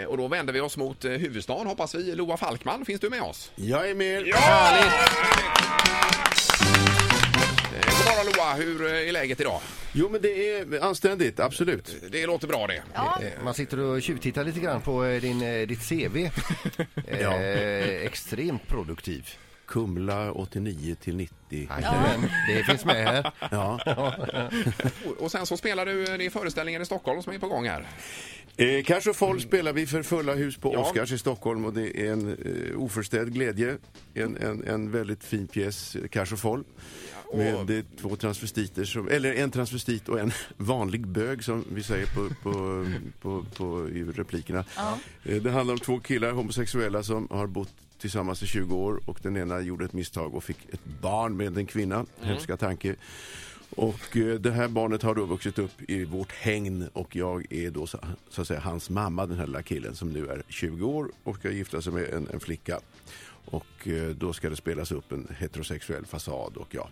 Eh, Och då vänder vi oss mot eh, huvudstaden hoppas vi. Loa Falkman, finns du med oss? Jag är med. Härligt! Eh, God morgon Loa, hur är läget idag? Jo, men det är anständigt, absolut. Det låter bra det. Eh, Man sitter och tjuvtittar lite grann på din, ditt CV. Eh, extremt produktiv. Kumla 89 till 90. Jajamän, det finns med här. Ja. Och- Och sen så spelar du, eh, det är föreställningen i Stockholm som är på gång här. Eh, Cash och Foll spelar vi för fulla hus på Ja. Oscars i Stockholm och det är en eh, oförställd glädje. En, en, en väldigt fin pjäs, Cash och Foll. och- Med två transvestiter, som, eller en transvestit och en vanlig bög som vi säger på, på, på, på, i replikerna. Eh, Det handlar om två killar, homosexuella, som har bott tillsammans i 20 år och den ena gjorde ett misstag och fick ett barn med en kvinna. Hemska tanke. Och eh, det här barnet har då vuxit upp i vårt hägn och jag är då så, så att säga hans mamma, den här lilla killen som nu är 20 år och ska gifta sig med en, en flicka. Och eh, då ska det spelas upp en heterosexuell fasad och ja,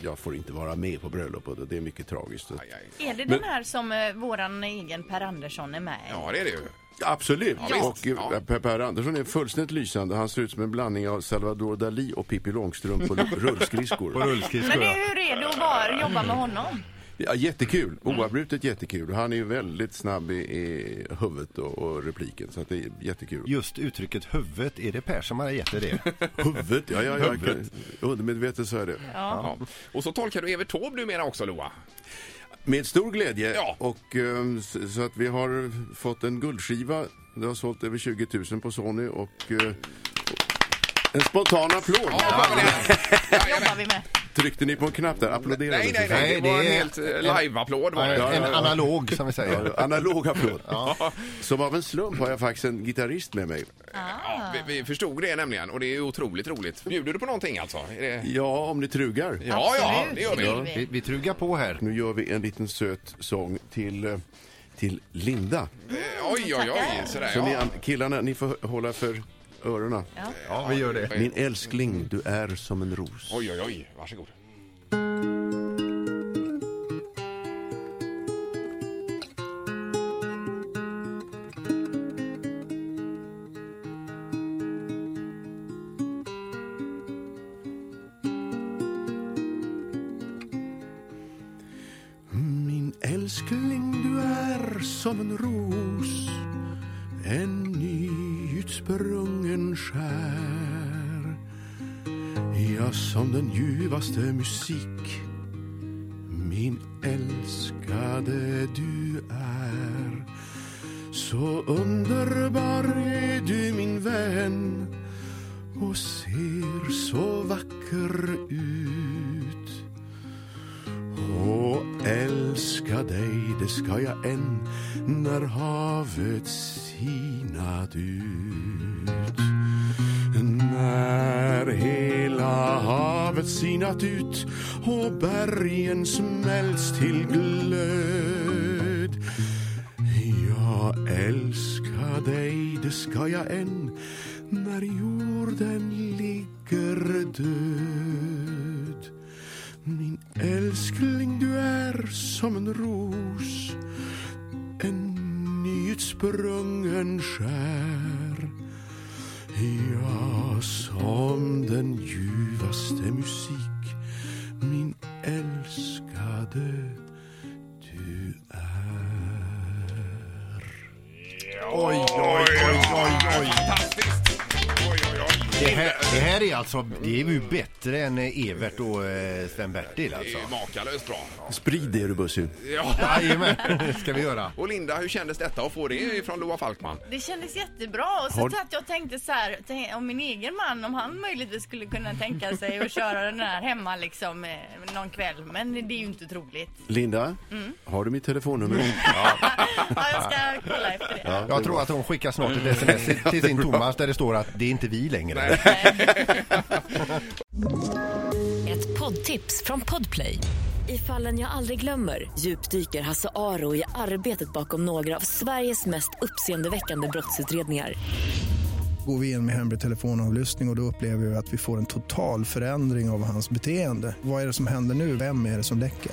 jag- får inte vara med på bröllopet och det är mycket tragiskt. Aj, aj. Är det den här som eh, våran egen Per Andersson är med i? Ja, det är det ju. Absolut! Ja, och eh, Ja. Per, per Andersson är fullständigt lysande. Han ser ut som en blandning av Salvador Dalí och Pippi Långstrump på rullskridskor. Men det, hur är det att bara jobba med honom? Ja, jättekul, oavbrutet jättekul. Han är ju väldigt snabb i, i huvudet och, och repliken så att det är jättekul. Just uttrycket huvudet, är det Per som har gett dig det? Huvudet, ja, ja, ja. Undermedvetet så är det. Ja. Och så tolkar du Evert Taube numera också Loa. Med stor glädje. Ja. Och, eh, så, så att vi har fått en guldskiva. Det har sålt över 20 000 på Sony och eh, en spontan applåd. Ja, ja, det- jobbar vi med. Tryckte ni på en knapp där? Applåderade Nej, ni nej, nej, det var en helt eh, live-applåd var det. en analog som vi säger. Ja, Analog applåd. Som av en slump har jag faktiskt en gitarrist med mig. Ja, vi, vi förstod det nämligen och det är otroligt roligt. Bjuder du på någonting alltså? Är det... Ja, om ni trugar. Ja, ja, det gör vi. vill Vi, vi truggar på här. Nu gör vi en liten söt sång till, eh, till Linda. Eh, Oj, oj, oj. Sådär, Så ni ja. an- killarna, ni får hålla för öronen. Ja, vi gör det. Min älskling, du är som en ros. Oj, oj, oj. Varsågod. Min älskling, du är som en ros En utsprungen skär. Ja, som den ljuvaste musik Min älskade du är. Så underbar är du min vän och ser så vacker ut. Och älska dig, det ska jag än när havet tinat ut. När hela havet sinat ut och bergen smälts till glöd. Jag älskar dig, det ska jag än när jorden ligger död. Min älskling, du är som en ros utsprungen skär. Ja, som den ljuvaste musik Min älskade du är. Oj, Det här, det här är alltså, det är ju bättre än eh, Evert och eh, Sven-Bertil Det alltså. är makalöst bra. Sprid det, du Bussi. Ja. Jajamän, det ska vi göra. Och Linda, hur kändes detta att få det från Loa Falkman? Det kändes jättebra och så Har- satt jag tänkte så här, tänk- om min egen man, om han möjligtvis skulle kunna tänka sig att köra den här hemma liksom eh, någon kväll. Men det är ju inte troligt. Linda, har du mitt telefonnummer? Ja, jag ska kolla det. Jag tror att hon skickar snart ett sms till sin Thomas där det står att det är inte vi längre. Ett poddtips från Podplay. I fallen jag aldrig glömmer djupdyker Hasse Aro i arbetet bakom några av Sveriges mest uppseendeväckande brottsutredningar. Går vi in med hemlig telefonavlyssning och, och då upplever vi att vi får en total förändring av hans beteende. Vad är det som händer nu? Vem är det som läcker?